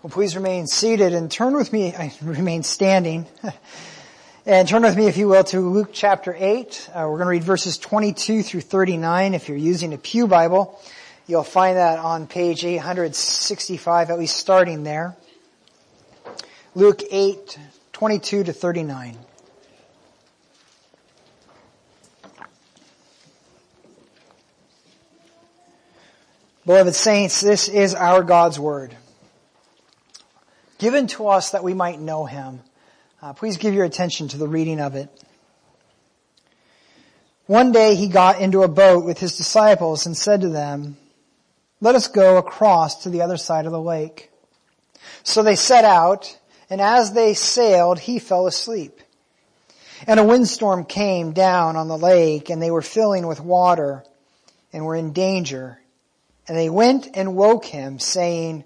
Well, please remain seated and turn with me, I remain standing. and turn with me, if you will, to Luke chapter 8. Uh, we're going to read verses 22 through 39. If you're using a Pew Bible, you'll find that on page 865, at least starting there. Luke 8, 22 to 39. Beloved saints, this is our God's Word given to us that we might know him. Uh, please give your attention to the reading of it. One day he got into a boat with his disciples and said to them, let us go across to the other side of the lake. So they set out, and as they sailed, he fell asleep. And a windstorm came down on the lake, and they were filling with water, and were in danger. And they went and woke him, saying,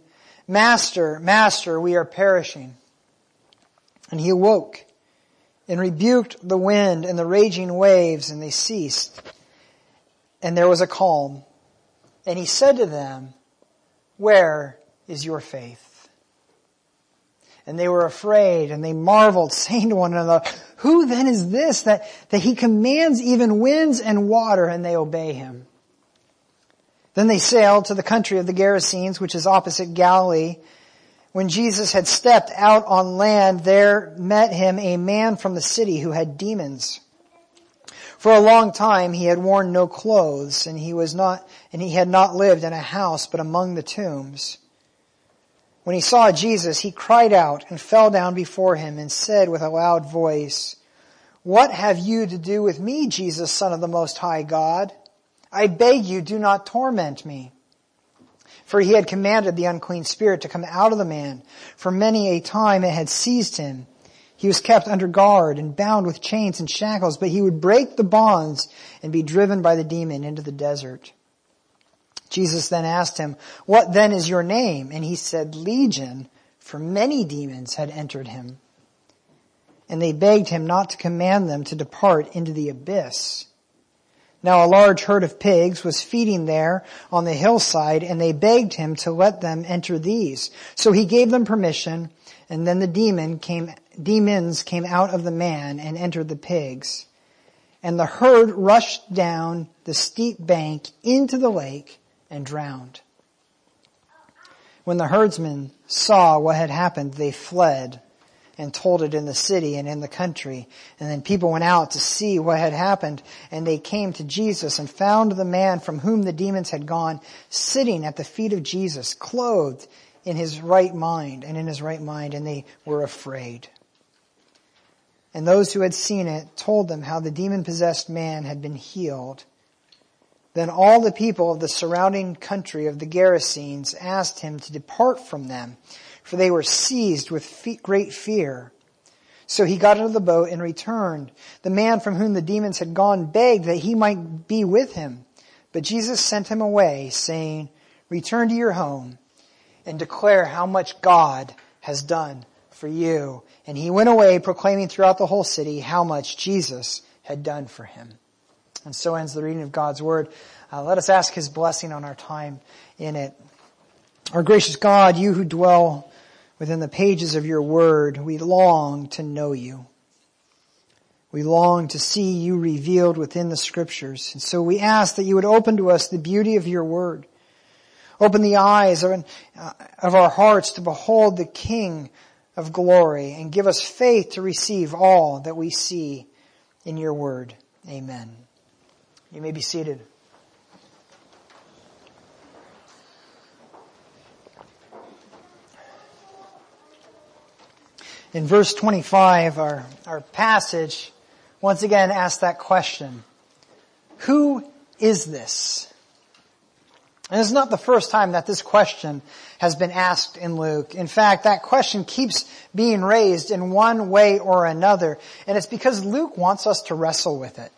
Master, Master, we are perishing. And he awoke and rebuked the wind and the raging waves and they ceased. And there was a calm. And he said to them, where is your faith? And they were afraid and they marveled saying to one another, who then is this that, that he commands even winds and water and they obey him? Then they sailed to the country of the Gerasenes, which is opposite Galilee. When Jesus had stepped out on land, there met him a man from the city who had demons. For a long time he had worn no clothes, and he was not, and he had not lived in a house, but among the tombs. When he saw Jesus, he cried out and fell down before him and said with a loud voice, What have you to do with me, Jesus, son of the most high God? I beg you, do not torment me. For he had commanded the unclean spirit to come out of the man. For many a time it had seized him. He was kept under guard and bound with chains and shackles, but he would break the bonds and be driven by the demon into the desert. Jesus then asked him, what then is your name? And he said, Legion, for many demons had entered him. And they begged him not to command them to depart into the abyss. Now a large herd of pigs was feeding there on the hillside and they begged him to let them enter these. So he gave them permission and then the demon came, demons came out of the man and entered the pigs. And the herd rushed down the steep bank into the lake and drowned. When the herdsmen saw what had happened, they fled and told it in the city and in the country. And then people went out to see what had happened and they came to Jesus and found the man from whom the demons had gone sitting at the feet of Jesus, clothed in his right mind and in his right mind and they were afraid. And those who had seen it told them how the demon possessed man had been healed. Then all the people of the surrounding country of the Gerasenes asked him to depart from them for they were seized with great fear. So he got into the boat and returned. The man from whom the demons had gone begged that he might be with him. But Jesus sent him away, saying, Return to your home and declare how much God has done for you. And he went away proclaiming throughout the whole city how much Jesus had done for him. And so ends the reading of God's word. Uh, let us ask his blessing on our time in it. Our gracious God, you who dwell within the pages of your word, we long to know you. We long to see you revealed within the scriptures. And so we ask that you would open to us the beauty of your word. Open the eyes of, uh, of our hearts to behold the King of glory and give us faith to receive all that we see in your word. Amen. You may be seated. In verse 25, our, our passage once again asks that question. Who is this? And it's not the first time that this question has been asked in Luke. In fact, that question keeps being raised in one way or another. And it's because Luke wants us to wrestle with it.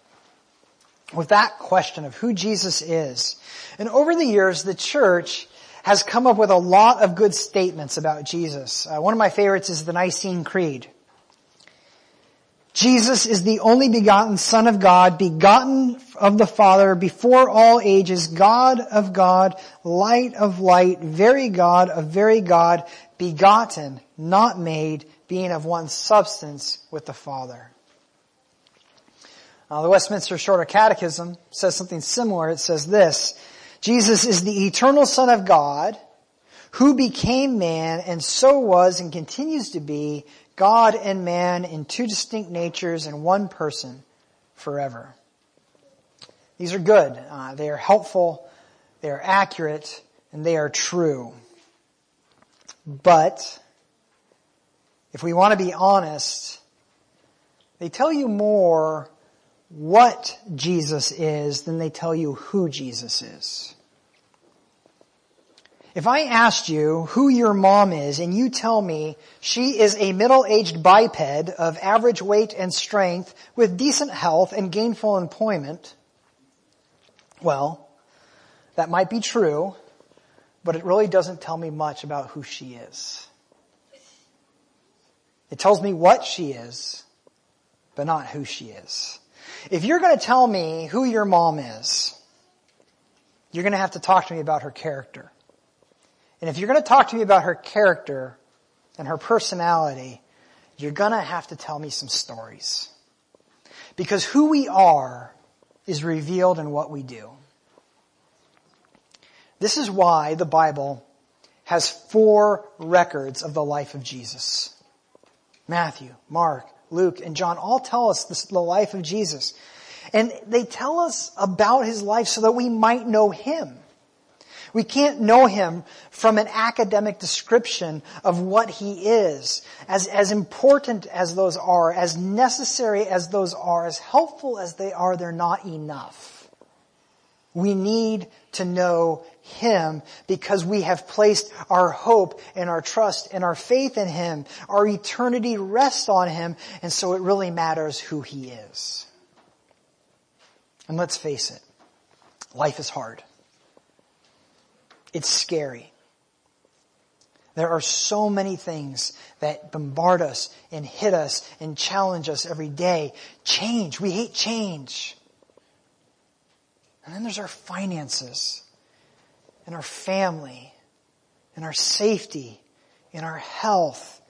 With that question of who Jesus is. And over the years, the church has come up with a lot of good statements about Jesus. Uh, one of my favorites is the Nicene Creed. Jesus is the only begotten Son of God, begotten of the Father before all ages, God of God, light of light, very God of very God, begotten, not made, being of one substance with the Father. Uh, the Westminster Shorter Catechism says something similar. It says this, Jesus is the eternal Son of God who became man and so was and continues to be God and man in two distinct natures and one person forever. These are good. Uh, they are helpful. They are accurate and they are true. But if we want to be honest, they tell you more what Jesus is than they tell you who Jesus is. If I asked you who your mom is and you tell me she is a middle-aged biped of average weight and strength with decent health and gainful employment, well, that might be true, but it really doesn't tell me much about who she is. It tells me what she is, but not who she is. If you're going to tell me who your mom is, you're going to have to talk to me about her character. And if you're going to talk to me about her character and her personality, you're going to have to tell me some stories. Because who we are is revealed in what we do. This is why the Bible has four records of the life of Jesus. Matthew, Mark, Luke, and John all tell us this, the life of Jesus. And they tell us about his life so that we might know him. We can't know him from an academic description of what he is. As, as important as those are, as necessary as those are, as helpful as they are, they're not enough. We need to know him because we have placed our hope and our trust and our faith in Him. Our eternity rests on Him, and so it really matters who He is. And let's face it, life is hard. It's scary. There are so many things that bombard us and hit us and challenge us every day. Change. We hate change. And then there's our finances and our family and our safety and our health.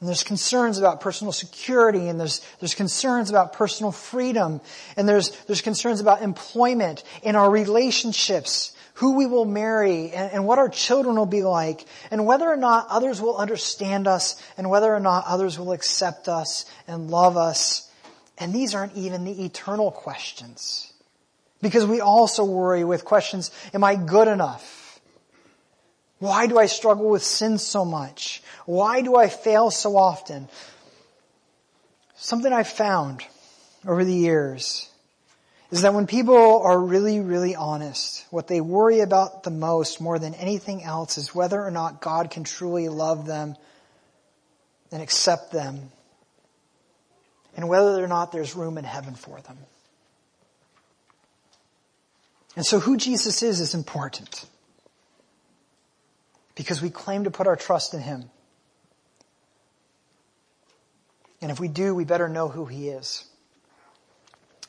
And there's concerns about personal security and there's, there's concerns about personal freedom and there's, there's concerns about employment and our relationships, who we will marry and, and what our children will be like and whether or not others will understand us and whether or not others will accept us and love us. And these aren't even the eternal questions. Because we also worry with questions, am I good enough? Why do I struggle with sin so much? Why do I fail so often? Something I've found over the years is that when people are really, really honest, what they worry about the most more than anything else is whether or not God can truly love them and accept them and whether or not there's room in heaven for them. And so who Jesus is is important. Because we claim to put our trust in Him. And if we do, we better know who He is.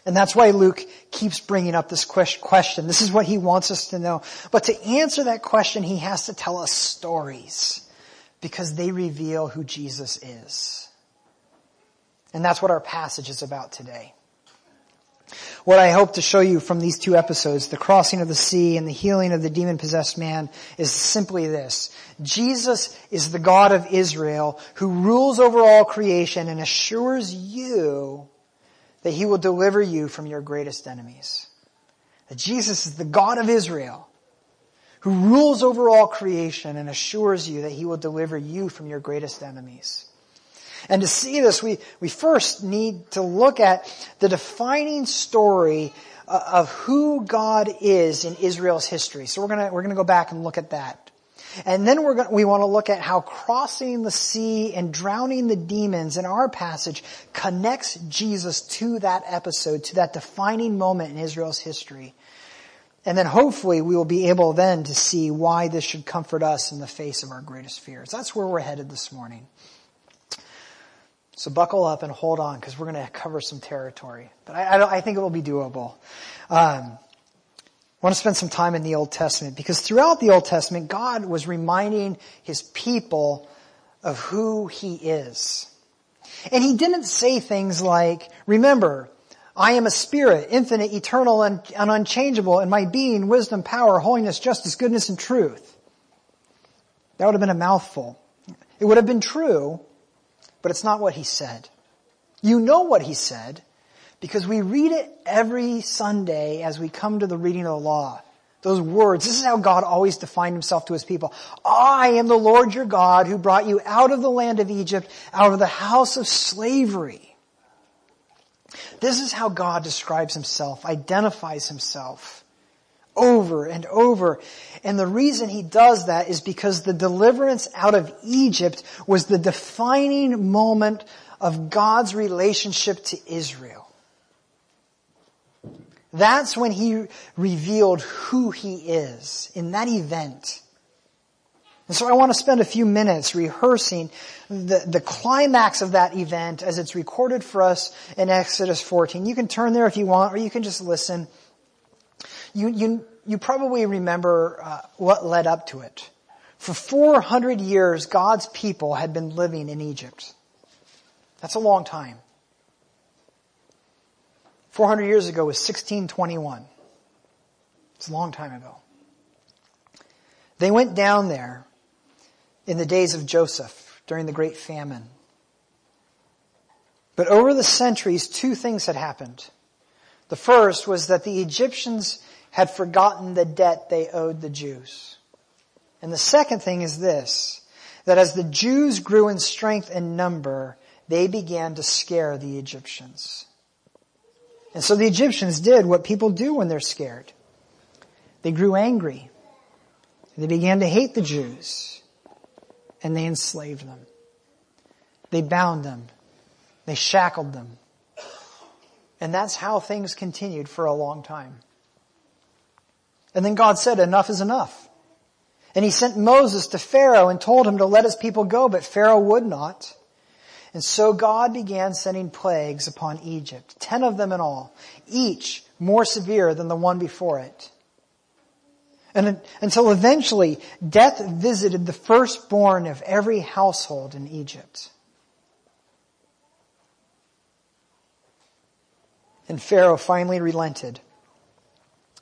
And that's why Luke keeps bringing up this question. This is what he wants us to know. But to answer that question, he has to tell us stories because they reveal who Jesus is. And that's what our passage is about today. What I hope to show you from these two episodes, the crossing of the sea and the healing of the demon possessed man, is simply this. Jesus is the God of Israel who rules over all creation and assures you that he will deliver you from your greatest enemies. That Jesus is the God of Israel who rules over all creation and assures you that he will deliver you from your greatest enemies. And to see this, we, we first need to look at the defining story uh, of who God is in Israel's history. So we're gonna, we're gonna go back and look at that. And then we're going we want to look at how crossing the sea and drowning the demons in our passage connects Jesus to that episode, to that defining moment in Israel's history. And then hopefully we will be able then to see why this should comfort us in the face of our greatest fears. That's where we're headed this morning. So buckle up and hold on because we're going to cover some territory. But I, I, I think it will be doable. Um, I want to spend some time in the Old Testament because throughout the Old Testament, God was reminding his people of who he is. And he didn't say things like, remember, I am a spirit, infinite, eternal, and, and unchangeable, and my being, wisdom, power, holiness, justice, goodness, and truth. That would have been a mouthful. It would have been true, but it's not what he said. You know what he said because we read it every Sunday as we come to the reading of the law. Those words, this is how God always defined himself to his people. I am the Lord your God who brought you out of the land of Egypt, out of the house of slavery. This is how God describes himself, identifies himself over and over. And the reason he does that is because the deliverance out of Egypt was the defining moment of God's relationship to Israel. That's when he revealed who he is in that event. And so I want to spend a few minutes rehearsing the, the climax of that event as it's recorded for us in Exodus 14. You can turn there if you want, or you can just listen. You, you, you probably remember uh, what led up to it. For 400 years, God's people had been living in Egypt. That's a long time. 400 years ago was 1621. It's a long time ago. They went down there in the days of Joseph during the great famine. But over the centuries, two things had happened. The first was that the Egyptians had forgotten the debt they owed the Jews. And the second thing is this, that as the Jews grew in strength and number, they began to scare the Egyptians. And so the Egyptians did what people do when they're scared. They grew angry. They began to hate the Jews. And they enslaved them. They bound them. They shackled them. And that's how things continued for a long time. And then God said, enough is enough. And he sent Moses to Pharaoh and told him to let his people go, but Pharaoh would not. And so God began sending plagues upon Egypt, ten of them in all, each more severe than the one before it. And until eventually death visited the firstborn of every household in Egypt. And Pharaoh finally relented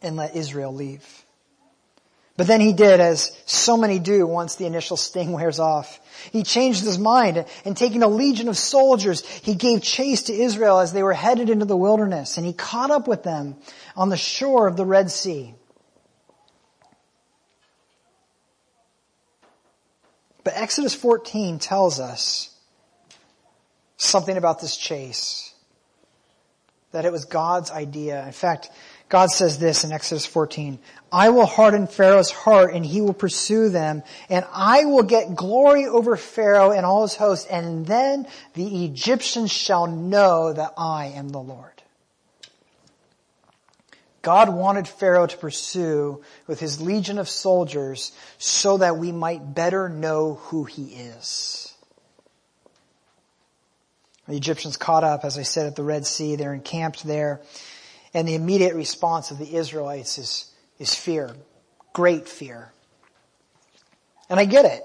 and let Israel leave. But then he did as so many do once the initial sting wears off. He changed his mind and taking a legion of soldiers, he gave chase to Israel as they were headed into the wilderness and he caught up with them on the shore of the Red Sea. But Exodus 14 tells us something about this chase. That it was God's idea. In fact, God says this in Exodus 14, I will harden Pharaoh's heart and he will pursue them and I will get glory over Pharaoh and all his host and then the Egyptians shall know that I am the Lord. God wanted Pharaoh to pursue with his legion of soldiers so that we might better know who he is. The Egyptians caught up, as I said, at the Red Sea. They're encamped there. And the immediate response of the Israelites is, is fear. Great fear. And I get it.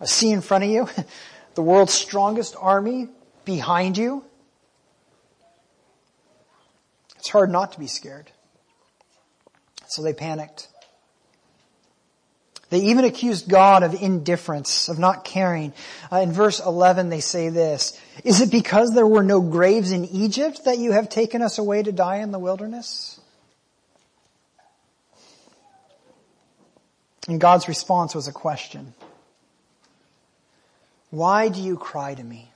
I see in front of you the world's strongest army behind you. It's hard not to be scared. So they panicked. They even accused God of indifference, of not caring. Uh, in verse 11 they say this, Is it because there were no graves in Egypt that you have taken us away to die in the wilderness? And God's response was a question. Why do you cry to me?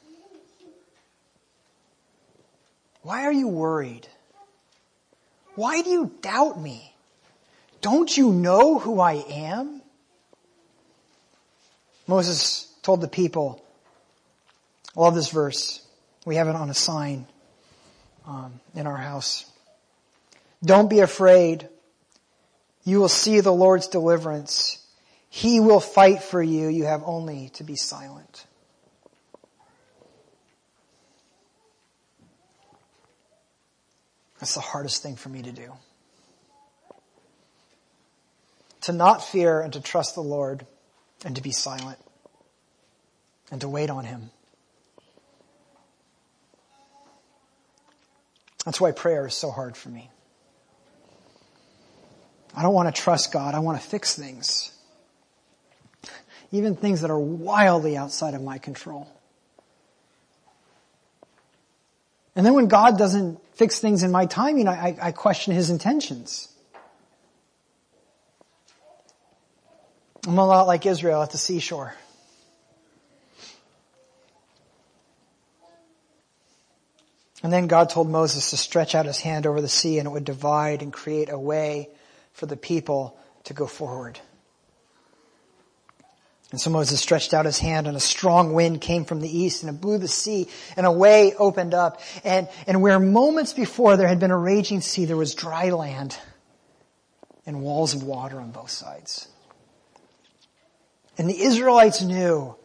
Why are you worried? Why do you doubt me? Don't you know who I am? Moses told the people, I love this verse. We have it on a sign um, in our house. Don't be afraid. You will see the Lord's deliverance. He will fight for you. You have only to be silent. That's the hardest thing for me to do. to not fear and to trust the Lord and to be silent and to wait on Him. That's why prayer is so hard for me. I don't want to trust God. I want to fix things. Even things that are wildly outside of my control. And then when God doesn't fix things in my timing, I, I question His intentions. I'm a lot like Israel at the seashore. And then God told Moses to stretch out his hand over the sea and it would divide and create a way for the people to go forward. And so Moses stretched out his hand and a strong wind came from the east and it blew the sea and a way opened up. And, and where moments before there had been a raging sea, there was dry land and walls of water on both sides. And the Israelites knew,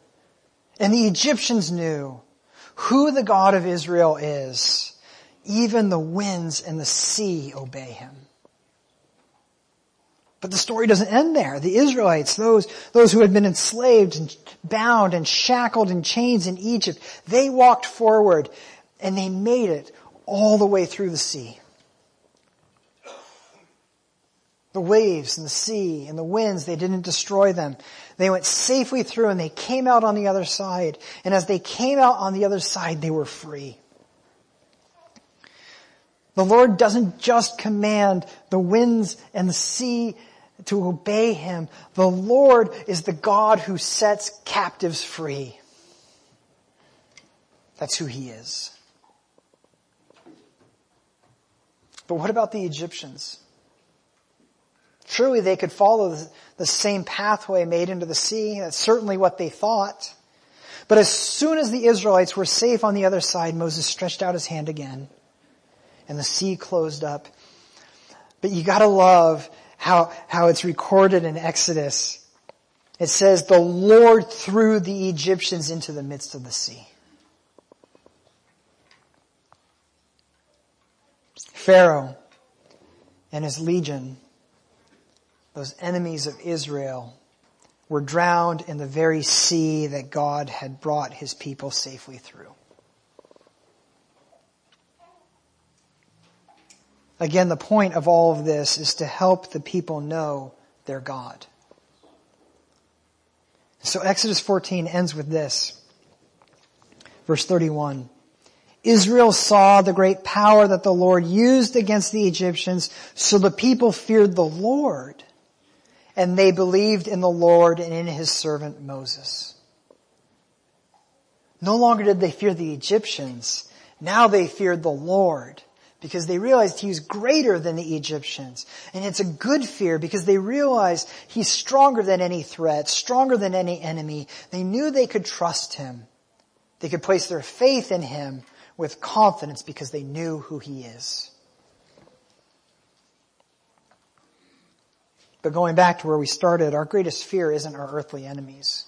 and the Egyptians knew, who the God of Israel is. Even the winds and the sea obey him. But the story doesn't end there. The Israelites, those, those who had been enslaved and bound and shackled in chains in Egypt, they walked forward and they made it all the way through the sea. The waves and the sea and the winds, they didn't destroy them. They went safely through and they came out on the other side. And as they came out on the other side, they were free. The Lord doesn't just command the winds and the sea to obey Him. The Lord is the God who sets captives free. That's who He is. But what about the Egyptians? Surely they could follow the, the same pathway made into the sea. That's certainly what they thought. But as soon as the Israelites were safe on the other side, Moses stretched out his hand again and the sea closed up. But you gotta love how, how it's recorded in Exodus. It says, the Lord threw the Egyptians into the midst of the sea. Pharaoh and his legion those enemies of Israel were drowned in the very sea that God had brought his people safely through. Again, the point of all of this is to help the people know their God. So Exodus 14 ends with this. Verse 31. Israel saw the great power that the Lord used against the Egyptians, so the people feared the Lord and they believed in the Lord and in his servant Moses. No longer did they fear the Egyptians. Now they feared the Lord because they realized he was greater than the Egyptians. And it's a good fear because they realized he's stronger than any threat, stronger than any enemy. They knew they could trust him. They could place their faith in him with confidence because they knew who he is. But going back to where we started, our greatest fear isn't our earthly enemies.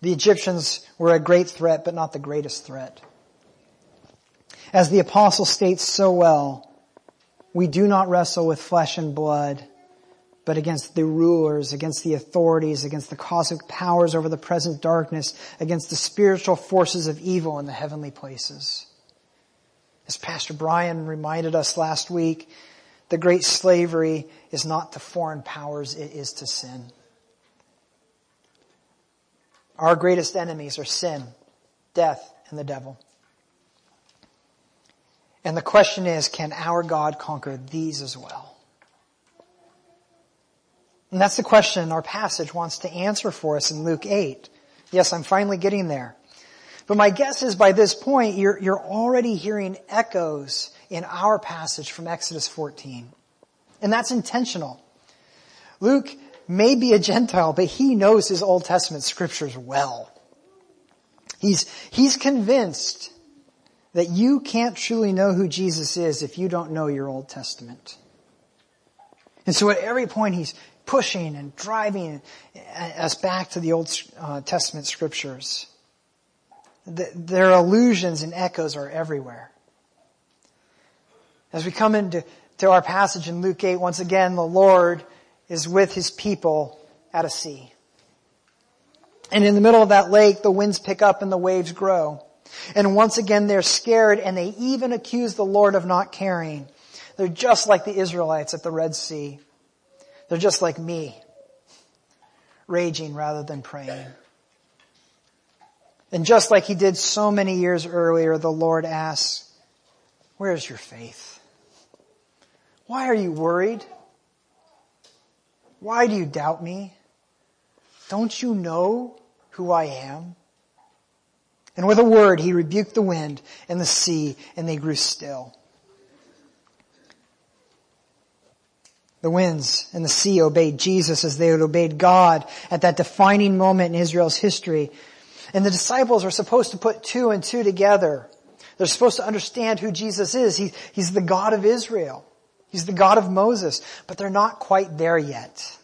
The Egyptians were a great threat, but not the greatest threat. As the apostle states so well, we do not wrestle with flesh and blood, but against the rulers, against the authorities, against the cosmic powers over the present darkness, against the spiritual forces of evil in the heavenly places. As Pastor Brian reminded us last week, the great slavery is not to foreign powers, it is to sin. Our greatest enemies are sin, death, and the devil. And the question is, can our God conquer these as well? And that's the question our passage wants to answer for us in Luke 8. Yes, I'm finally getting there. But my guess is by this point, you're, you're already hearing echoes in our passage from Exodus 14. And that's intentional. Luke may be a Gentile, but he knows his Old Testament scriptures well. He's, he's convinced that you can't truly know who Jesus is if you don't know your Old Testament. And so at every point he's pushing and driving us back to the Old uh, Testament scriptures. Their allusions and echoes are everywhere. As we come into to our passage in Luke 8, once again, the Lord is with his people at a sea. And in the middle of that lake, the winds pick up and the waves grow. And once again, they're scared and they even accuse the Lord of not caring. They're just like the Israelites at the Red Sea. They're just like me, raging rather than praying. And just like he did so many years earlier, the Lord asks, where's your faith? Why are you worried? Why do you doubt me? Don't you know who I am? And with a word, he rebuked the wind and the sea, and they grew still. The winds and the sea obeyed Jesus as they had obeyed God at that defining moment in Israel's history. And the disciples are supposed to put two and two together. They're supposed to understand who Jesus is. He, he's the God of Israel. He's the God of Moses. But they're not quite there yet.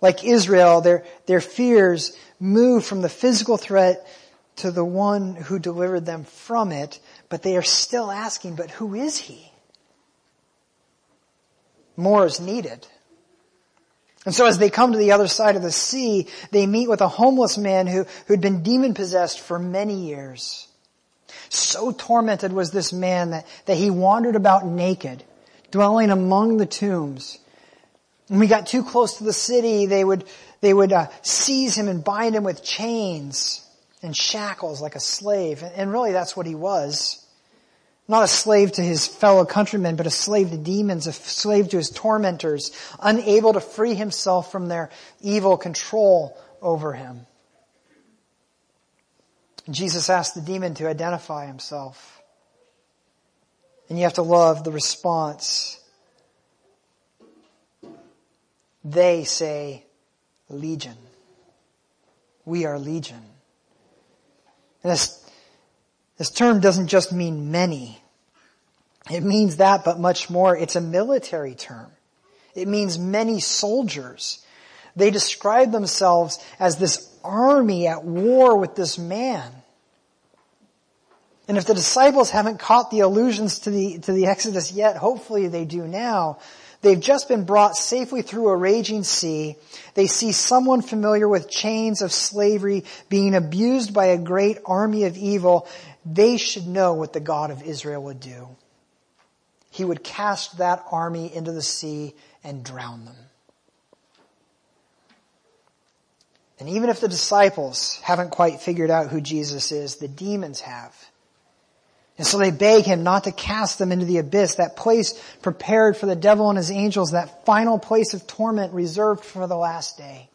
Like Israel, their, their fears move from the physical threat to the one who delivered them from it, but they are still asking, but who is he? More is needed. And so as they come to the other side of the sea, they meet with a homeless man who, who'd been demon possessed for many years. So tormented was this man that, that he wandered about naked, dwelling among the tombs. When we got too close to the city, they would, they would uh, seize him and bind him with chains and shackles like a slave. And really that's what he was. Not a slave to his fellow countrymen, but a slave to demons, a slave to his tormentors, unable to free himself from their evil control over him. Jesus asked the demon to identify himself. And you have to love the response they say legion. We are legion. And this, this term doesn't just mean many. It means that, but much more. It's a military term. It means many soldiers. They describe themselves as this army at war with this man. And if the disciples haven't caught the allusions to the, to the Exodus yet, hopefully they do now. They've just been brought safely through a raging sea. They see someone familiar with chains of slavery being abused by a great army of evil. They should know what the God of Israel would do. He would cast that army into the sea and drown them. And even if the disciples haven't quite figured out who Jesus is, the demons have. And so they beg him not to cast them into the abyss, that place prepared for the devil and his angels, that final place of torment reserved for the last day.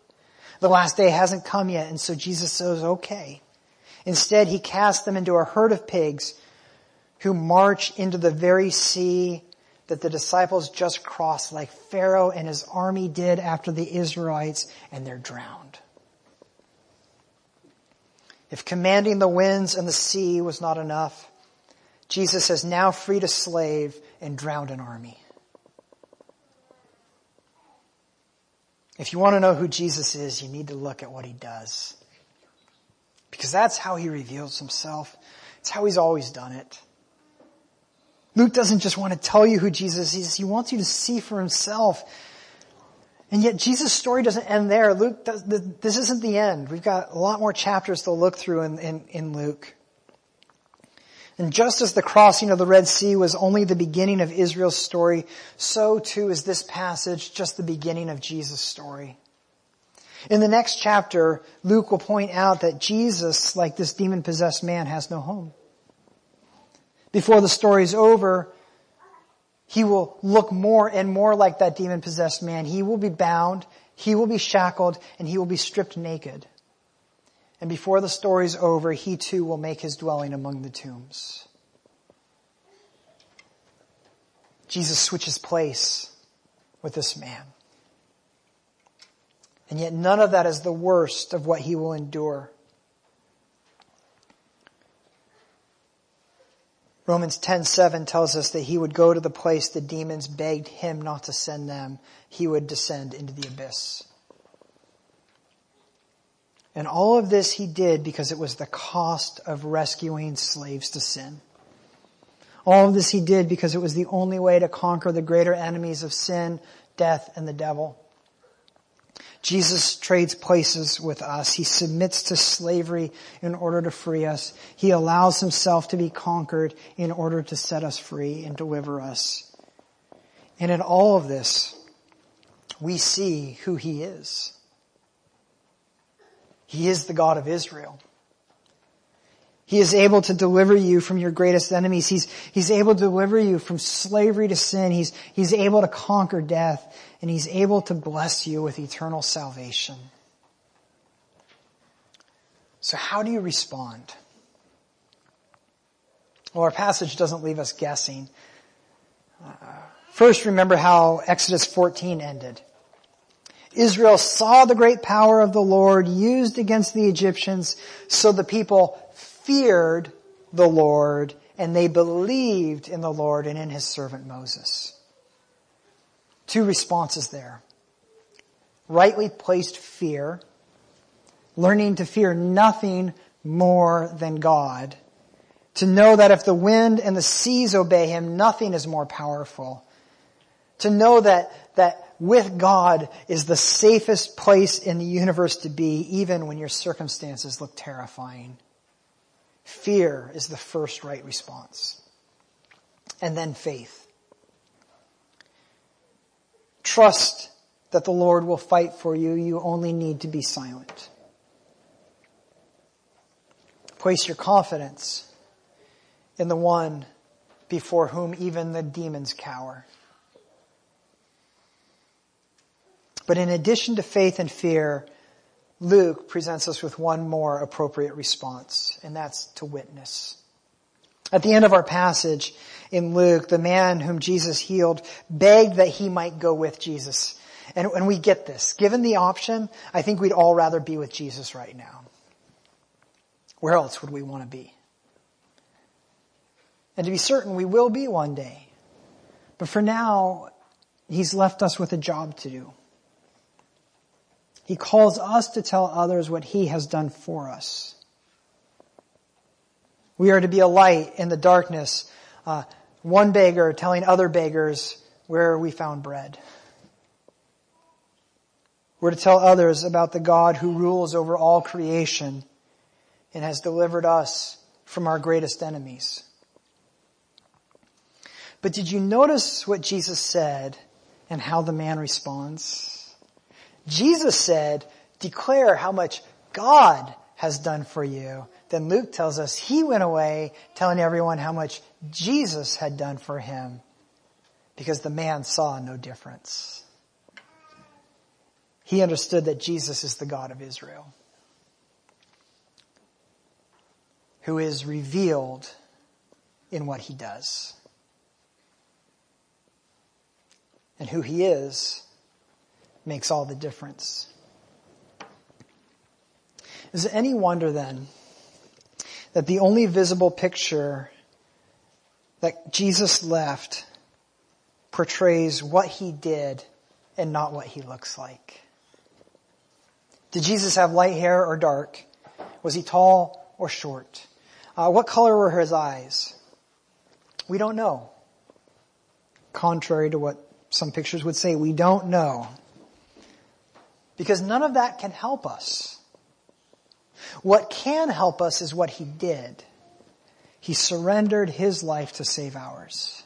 The last day hasn't come yet, and so Jesus says, okay. Instead, he casts them into a herd of pigs who march into the very sea that the disciples just crossed like Pharaoh and his army did after the Israelites, and they're drowned. If commanding the winds and the sea was not enough, Jesus has now freed a slave and drowned an army. If you want to know who Jesus is, you need to look at what he does. Because that's how he reveals himself. It's how he's always done it. Luke doesn't just want to tell you who Jesus is, he wants you to see for himself. And yet Jesus' story doesn't end there. Luke, does, this isn't the end. We've got a lot more chapters to look through in, in, in Luke. And just as the crossing of the Red Sea was only the beginning of Israel's story, so too is this passage just the beginning of Jesus' story. In the next chapter, Luke will point out that Jesus, like this demon-possessed man, has no home. Before the story is over, he will look more and more like that demon-possessed man. He will be bound, he will be shackled, and he will be stripped naked. And before the story's over, he too will make his dwelling among the tombs. Jesus switches place with this man. And yet none of that is the worst of what he will endure. Romans 10:7 tells us that he would go to the place the demons begged him not to send them. He would descend into the abyss. And all of this he did because it was the cost of rescuing slaves to sin. All of this he did because it was the only way to conquer the greater enemies of sin, death, and the devil. Jesus trades places with us. He submits to slavery in order to free us. He allows himself to be conquered in order to set us free and deliver us. And in all of this, we see who he is. He is the God of Israel. He is able to deliver you from your greatest enemies. He's, he's able to deliver you from slavery to sin. He's, he's able to conquer death and he's able to bless you with eternal salvation. So how do you respond? Well, our passage doesn't leave us guessing. Uh, first, remember how Exodus 14 ended. Israel saw the great power of the Lord used against the Egyptians, so the people feared the Lord and they believed in the Lord and in his servant Moses. Two responses there. Rightly placed fear, learning to fear nothing more than God, to know that if the wind and the seas obey him, nothing is more powerful. To know that, that with God is the safest place in the universe to be, even when your circumstances look terrifying. Fear is the first right response. And then faith. Trust that the Lord will fight for you. You only need to be silent. Place your confidence in the one before whom even the demons cower. But in addition to faith and fear, Luke presents us with one more appropriate response, and that's to witness. At the end of our passage in Luke, the man whom Jesus healed begged that he might go with Jesus. And, and we get this. Given the option, I think we'd all rather be with Jesus right now. Where else would we want to be? And to be certain, we will be one day. But for now, he's left us with a job to do. He calls us to tell others what He has done for us. We are to be a light in the darkness, uh, one beggar telling other beggars where we found bread. We're to tell others about the God who rules over all creation and has delivered us from our greatest enemies. But did you notice what Jesus said and how the man responds? Jesus said, declare how much God has done for you. Then Luke tells us he went away telling everyone how much Jesus had done for him because the man saw no difference. He understood that Jesus is the God of Israel who is revealed in what he does. And who he is makes all the difference. Is it any wonder then that the only visible picture that Jesus left portrays what he did and not what he looks like? Did Jesus have light hair or dark? Was he tall or short? Uh, what color were his eyes? We don't know. Contrary to what some pictures would say, we don't know. Because none of that can help us. What can help us is what he did. He surrendered his life to save ours.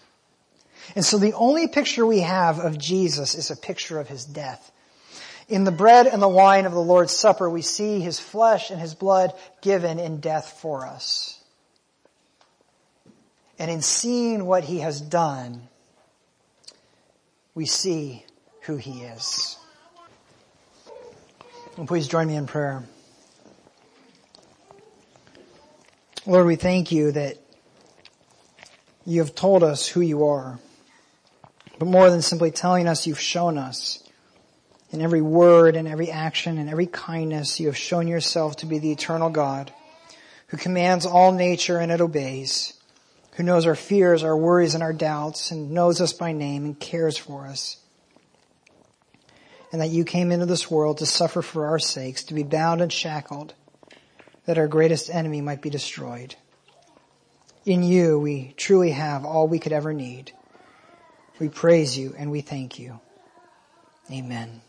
And so the only picture we have of Jesus is a picture of his death. In the bread and the wine of the Lord's Supper, we see his flesh and his blood given in death for us. And in seeing what he has done, we see who he is. Please join me in prayer. Lord, we thank you that you have told us who you are. But more than simply telling us, you've shown us. In every word and every action and every kindness, you have shown yourself to be the eternal God who commands all nature and it obeys, who knows our fears, our worries, and our doubts, and knows us by name and cares for us and that you came into this world to suffer for our sakes, to be bound and shackled, that our greatest enemy might be destroyed. In you we truly have all we could ever need. We praise you and we thank you. Amen.